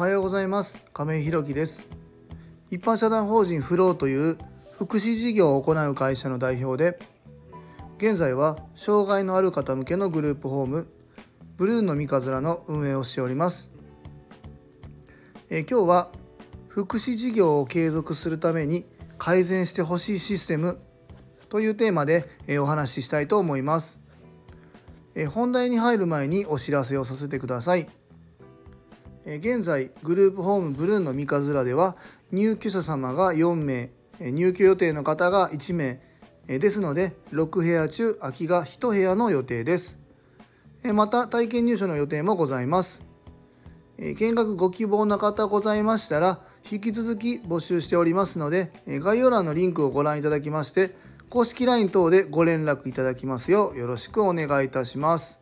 はようございます。亀井ひろきです。一般社団法人フローという福祉事業を行う会社の代表で現在は障害のある方向けのグループホームブルーの三日面の運営をしております。え今日は福祉事業を継続するために改善してほしいシステムというテーマでお話ししたいと思います。本題に入る前にお知らせをさせてください。現在グループホームブルーンの三日面では入居者様が4名入居予定の方が1名ですので6部屋中空きが1部屋の予定ですまた体験入所の予定もございます見学ご希望の方ございましたら引き続き募集しておりますので概要欄のリンクをご覧いただきまして公式 LINE 等でご連絡いただきますようよろしくお願いいたします。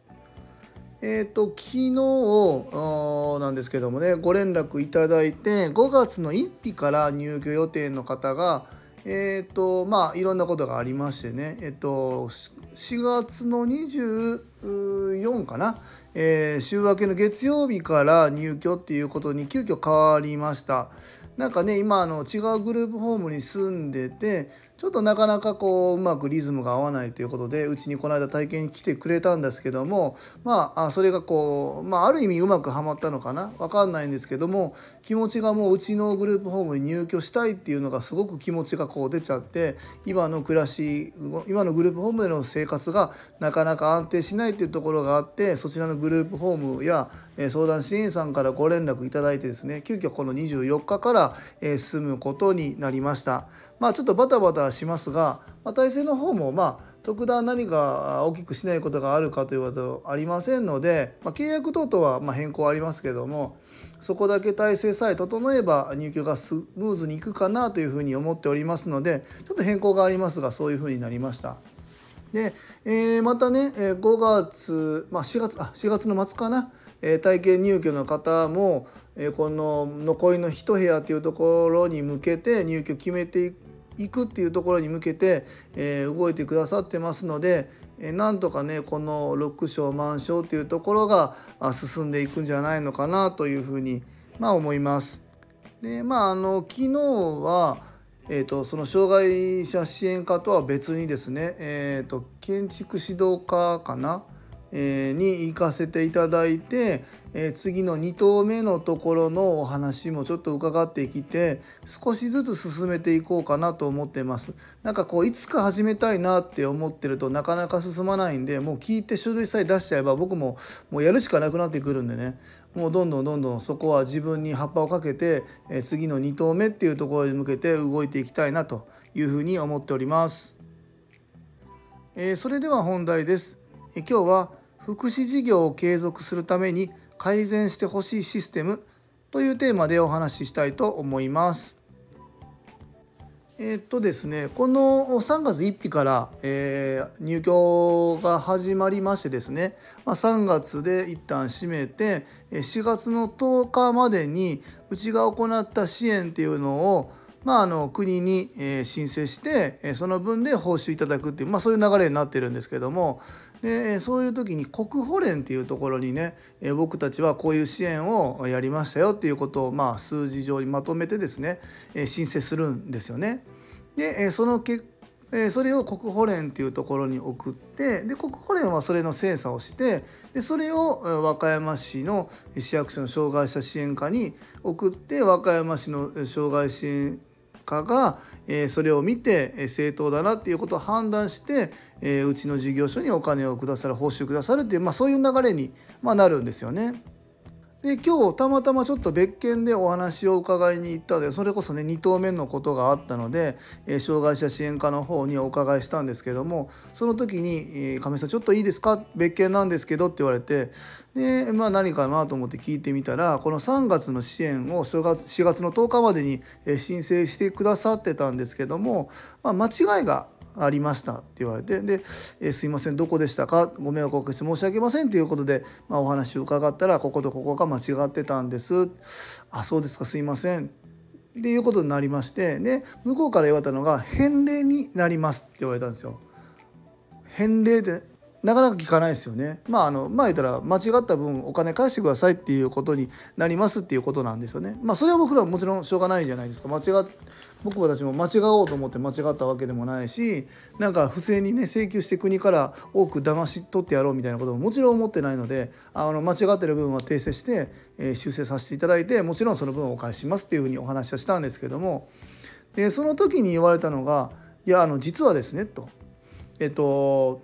えっ、ー、と昨日なんですけどもねご連絡いただいて5月の1日から入居予定の方がえっ、ー、とまあいろんなことがありましてねえっ、ー、と4月の24かな、えー、週明けの月曜日から入居っていうことに急遽変わりました。なんかね今あの違うグループホームに住んでてちょっとなかなかこううまくリズムが合わないということでうちにこの間体験に来てくれたんですけどもまあそれがこう、まあ、ある意味うまくはまったのかな分かんないんですけども気持ちがもううちのグループホームに入居したいっていうのがすごく気持ちがこう出ちゃって今の暮らし今のグループホームでの生活がなかなか安定しないっていうところがあってそちらのグループホームや相談支援さんからご連絡いただいてですね急遽この24日から住むことになりました。まあちょっとバタバタしますが、まあ、体制の方もまあ特段何か大きくしないことがあるかということありませんので、まあ、契約等々はま変更ありますけどもそこだけ体制さえ整えば入居がスムーズにいくかなというふうに思っておりますのでちょっと変更がありますがそういうふうになりました。で、えー、またね5月、まあ、4月あ4月の末かな、えー、体験入居の方も、えー、この残りの1部屋というところに向けて入居決めていく行くっていうところに向けて、えー、動いてくださってますので、えー、なんとかねこの6章満章っていうところが進んでいくんじゃないのかなというふうに、まあ、思います。でまああの昨日はえーと、その障害者支援課とは別にですね、えーと建築指導課かな、に行かせていただいて、えー、次の2頭目のところのお話もちょっと伺ってきて少しずつ進めていこうかなと思ってますなんかこういつか始めたいなって思ってるとなかなか進まないんでもう聞いて書類さえ出しちゃえば僕ももうやるしかなくなってくるんでねもうどんどんどんどんそこは自分に葉っぱをかけて、えー、次の2頭目っていうところに向けて動いていきたいなというふうに思っております。えー、それでは本題です。え今日は福祉事業を継続するために改善してほしいシステムというテーマでお話ししたいと思います。えー、っとですね、この3月1日から、えー、入居が始まりましてですね、まあ、3月で一旦閉めて4月の10日までにうちが行った支援っていうのをまあ、あの国に、え申請して、えその分で報酬いただくっていう、まあ、そういう流れになってるんですけどもでそういう時に国保連っていうところにね、僕たちはこういう支援をやりましたよっていうことを、まあ、数字上にまとめてですね、申請するんですよね。で、その結えそれを国保連っていうところに送ってで国保連はそれの精査をしてでそれを和歌山市の市役所の障害者支援課に送って和歌山市の障害支援家が、えそれを見て、え正当だなっていうことを判断して、えうちの事業所にお金をくださる報酬くださるっていう、まあ、そういう流れに、まなるんですよね。で今日たまたまちょっと別件でお話を伺いに行ったのでそれこそね2頭目のことがあったので、えー、障害者支援課の方にお伺いしたんですけどもその時に「えー、亀井さんちょっといいですか？別件なんですけど」って言われてで、まあ、何かなと思って聞いてみたらこの3月の支援を4月 ,4 月の10日までに申請してくださってたんですけども、まあ、間違いがありましたって言われてで、えー、すいませんどこでしたか？ご迷惑をおかけして申し訳ませんということで、まあ、お話を伺ったらこことここが間違ってたんです。あそうですかすいません。っていうことになりましてで向こうから言われたのが返礼になりますって言われたんですよ。返礼でなかなか聞かないですよね。まああのまあ言ったら間違った分お金返してくださいっていうことになりますっていうことなんですよね。まあそれは僕らはもちろんしょうがないじゃないですか。間違っ僕たちも間違おうと思って間違ったわけでもないしなんか不正にね請求して国から多く騙し取ってやろうみたいなことももちろん思ってないのであの間違ってる部分は訂正して、えー、修正させていただいてもちろんその分お返ししますっていうふうにお話はしたんですけどもでその時に言われたのが「いやあの実はですね」と。えっと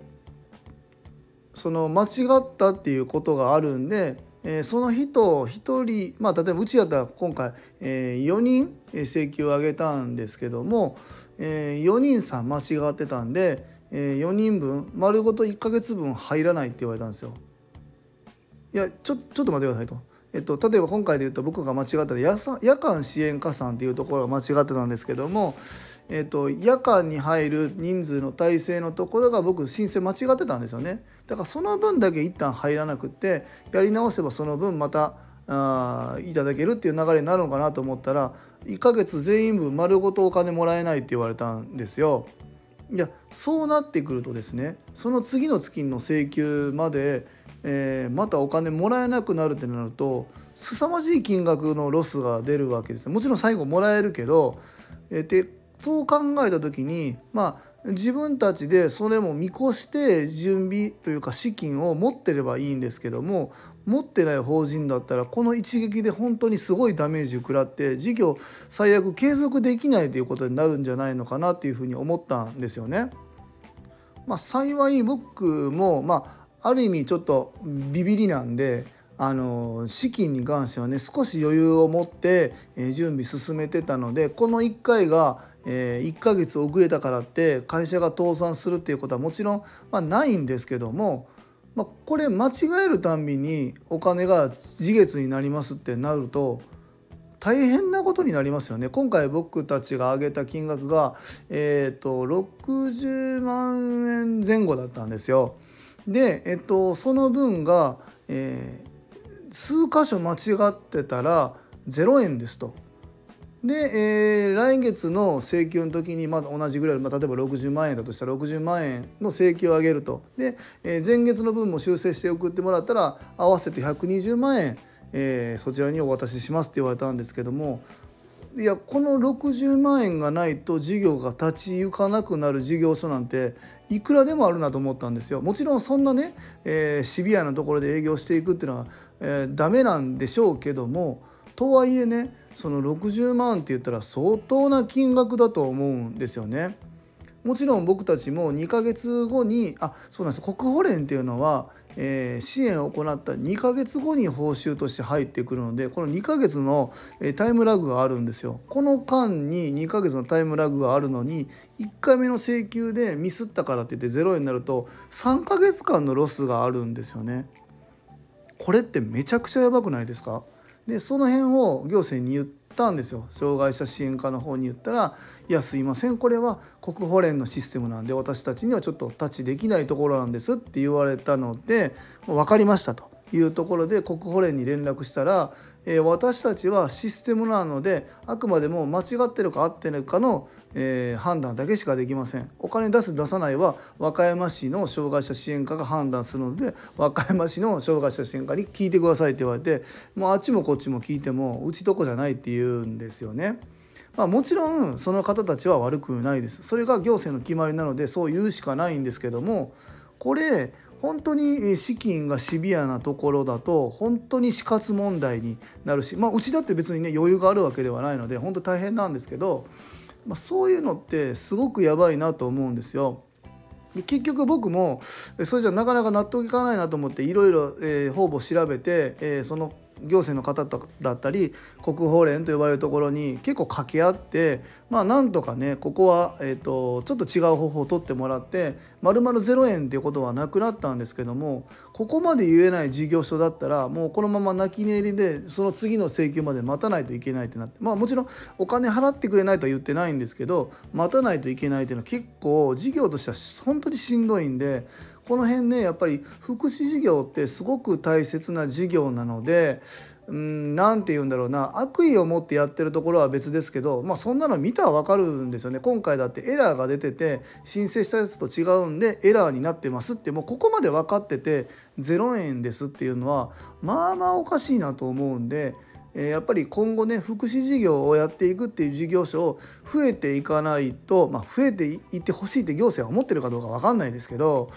その間違ったっていうことがあるんで、えー、その人1人まあ例えばうちやったら今回、えー、4人請求を上げたんですけども、えー、4人さん間違ってたんで、えー、4人分丸ごと1ヶ月分入らないって言われたんですよ。いやちょちょっと待ってくださいと。えっと、例えば今回で言うと僕が間違った夜夜間支援加算っていうところが間違ってたんですけども、えっと、夜間に入る人数の体制のところが僕申請間違ってたんですよねだからその分だけ一旦入らなくってやり直せばその分またあいただけるっていう流れになるのかなと思ったら1ヶ月全員分丸ごとお金もらえないって言われたんですよ。いやそうなってくるとですねその次の月の請求までえー、またお金もらえなくなるってなると凄まじい金額のロスが出るわけですもちろん最後もらえるけど、えー、でそう考えた時にまあ自分たちでそれも見越して準備というか資金を持ってればいいんですけども持ってない法人だったらこの一撃で本当にすごいダメージを食らって事業最悪継続できないということになるんじゃないのかなっていうふうに思ったんですよね。まあ、幸い僕も、まあある意味ちょっとビビりなんであの資金に関してはね少し余裕を持って、え準備進めてたのでこの1回が、え1ヶ月遅れたからって会社が倒産するっていうことはもちろん、ま、ないんですけども、ま、これ間違えるたんびにお金が次月になりますってなると大変なことになりますよね今回僕たちが挙げた金額が、えー、と60万円前後だったんですよ。で、えっと、その分が、えー、数箇所間違ってたら0円ですと。で、えー、来月の請求の時にまあ同じぐらい、まあ、例えば60万円だとしたら60万円の請求を上げるとで、えー、前月の分も修正して送ってもらったら合わせて120万円、えー、そちらにお渡ししますって言われたんですけどもいやこの60万円がないと事業が立ち行かなくなる事業所なんていくらでもあるなと思ったんですよ。もちろんそんなね、えー、シビアなところで営業していくっていうのは、えー、ダメなんでしょうけどもとはいえねその60万って言ったら相当な金額だと思うんですよね。もちろん僕たちも2ヶ月後にあそうなんです国保連っていうのはえー、支援を行った2ヶ月後に報酬として入ってくるのでこの2ヶ月のタイムラグがあるんですよ。この間に2ヶ月のタイムラグがあるのに1回目の請求でミスったからって言って0円になると3ヶ月間のロスがあるんですよね。これってめちゃくちゃやばくないですか？でその辺を行政に言ってたんですよ。障害者支援課の方に言ったら「いやすいません。これは国保連のシステムなんで私たちにはちょっとタッチできないところなんです」って言われたので「分かりました」というところで国保連に連絡したらえ、私たちはシステムなのであくまでも間違ってるか合ってるかの、え、判断だけしかできませんお金出す出さないは和歌山市の障害者支援課が判断するので和歌山市の障害者支援課に聞いてくださいって言われてもうあっちもこっちも聞いてもうちとこじゃないって言うんですよね。まあ、もちろんその方たちは悪くないですそれが行政の決まりなのでそう言うしかないんですけどもこれ本当に資金がシビアなところだと本当に死活問題になるし、まあ、うちだって別にね余裕があるわけではないので本当大変なんですけど、まあ、そういうのってすごくやばいなと思うんですよ。結局僕もそれじゃなかなか納得いかないなと思っていろいろ方々調べて、えー、その行政の方だったり国保連と呼ばれるところに結構掛け合ってまあなんとかねここは、えーと、ちょっと違う方法を取ってもらって丸々0円っていうことはなくなったんですけどもここまで言えない事業所だったらもうこのまま泣き寝入りでその次の請求まで待たないといけないってなってまあもちろんお金払ってくれないとは言ってないんですけど待たないといけないっていうのは結構事業としては本当にしんどいんでこの辺ねやっぱり福祉事業ってすごく大切な事業なので何て言うんだろうな悪意を持ってやってるところは別ですけど、まあ、そんなの見たら分かるんですよね今回だってエラーが出てて申請したやつと違うんでエラーになってますってもうここまで分かってて0円ですっていうのはまあまあおかしいなと思うんで。えやっぱり今後ね福祉事業をやっていくっていう事業所を増えていかないと、まあ、増えていってほしいって行政は思ってるかどうか分かんないですけど、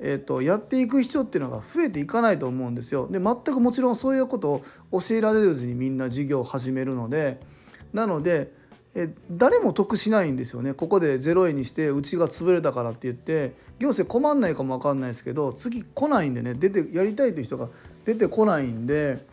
えーと、やっていく人っていうのが増えていかないと思うんですよ。で全くもちろんそういうことを教えられずにみんな事業を始めるのでなのでえ誰も得しないんですよねここで0円にしてうちが潰れたからって言って行政困んないかも分かんないですけど次来ないんでね出てやりたいという人が出てこないんで。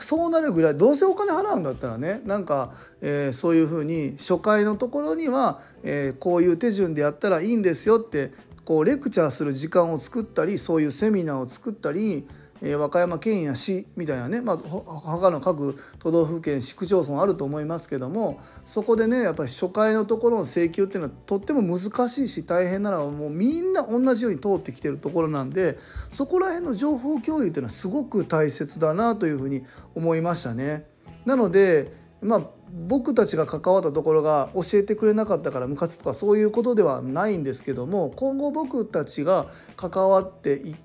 そうなるぐらいどうせお金払うんだったらねなんか、えー、そういうふうに初回のところには、えー、こういう手順でやったらいいんですよってこうレクチャーする時間を作ったりそういうセミナーを作ったりえー、和歌山県や市みたいなね、まあ、他の各都道府県市区町村あると思いますけどもそこでねやっぱり初回のところの請求っていうのはとっても難しいし大変なのはもうみんな同じように通ってきてるところなんでそこら辺の情報共有っていうのはすごく大切だなというふうに思いましたね。なのでまあ僕たちが関わったところが教えてくれなかったからムカつとかそういうことではないんですけども今後僕たちが関わっていっ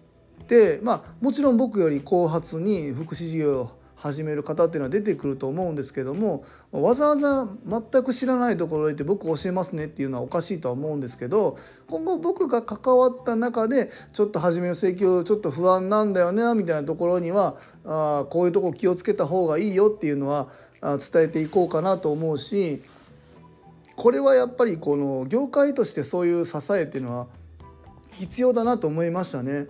でまあもちろん僕より後発に福祉事業を始める方っていうのは出てくると思うんですけどもわざわざ全く知らないところへ行って僕教えますねっていうのはおかしいとは思うんですけど今後僕が関わった中でちょっと初めの請求ちょっと不安なんだよねみたいなところにはあこういうとこ気をつけた方がいいよっていうのは伝えていこうかなと思うしこれはやっぱりこの業界としてそういう支えっていうのは必要だなと思いましたね。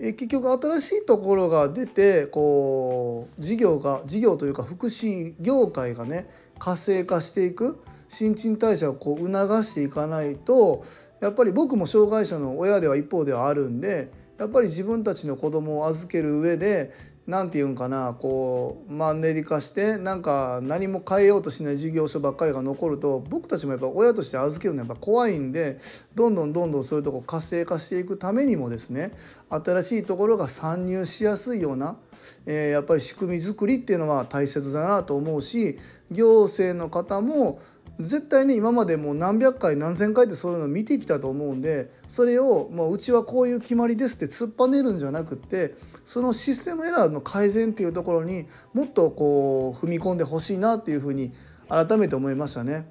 え結局新しいところが出てこう事業が事業というか福祉業界がね活性化していく新陳代謝をこう促していかないとやっぱり僕も障害者の親では一方ではあるんでやっぱり自分たちの子供を預ける上で何て言うんかなこうマンネリ化してなんか何も変えようとしない事業所ばっかりが残ると僕たちもやっぱ親として預けるのはやっぱ怖いんでどんどんどんどんそういうとこ活性化していくためにもですね新しいところが参入しやすいような、えー、やっぱり仕組み作りっていうのは大切だなと思うし行政の方も絶対ね今までもう何百回何千回ってそういうのを見てきたと思うんでそれをもううちはこういう決まりですって突っぱねるんじゃなくってそのシステムエラーの改善っていうところにもっとこう踏み込んでほしいなっていうふうに改めて思いましたね。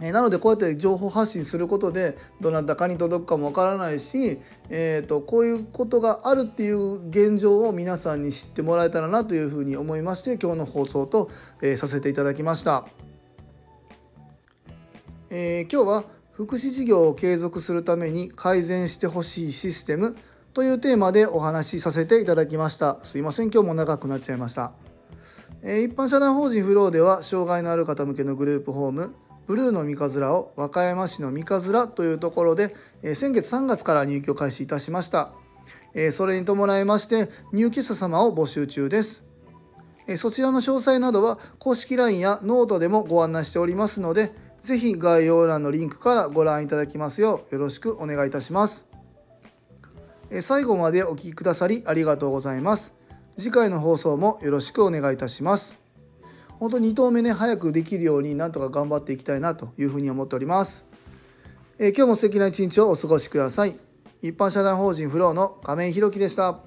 えなのでこうやって情報発信することでどなたかに届くかもわからないし、えーと、こういうことがあるっていう現状を皆さんに知ってもらえたらなというふうに思いまして今日の放送と、え、させていただきました。えー、今日は福祉事業を継続するために改善してほしいシステムというテーマでお話しさせていただきました。すいません今日も長くなっちゃいました、えー、一般社団法人フローでは障害のある方向けのグループホームブルーの三日面を和歌山市の三日面というところで、えー、先月3月から入居開始いたしました、えそれに伴いまして入居者様を募集中です。そちらの詳細などは公式 LINE やノートでもご案内しておりますのでぜひ概要欄のリンクからご覧いただきますようよろしくお願いいたします。最後までお聴きくださりありがとうございます。次回の放送もよろしくお願いいたします。本当に2投目ね早くできるようになんとか頑張っていきたいなというふうに思っております。え今日も素敵な一日をお過ごしください。一般社団法人フローの亀井宏樹でした。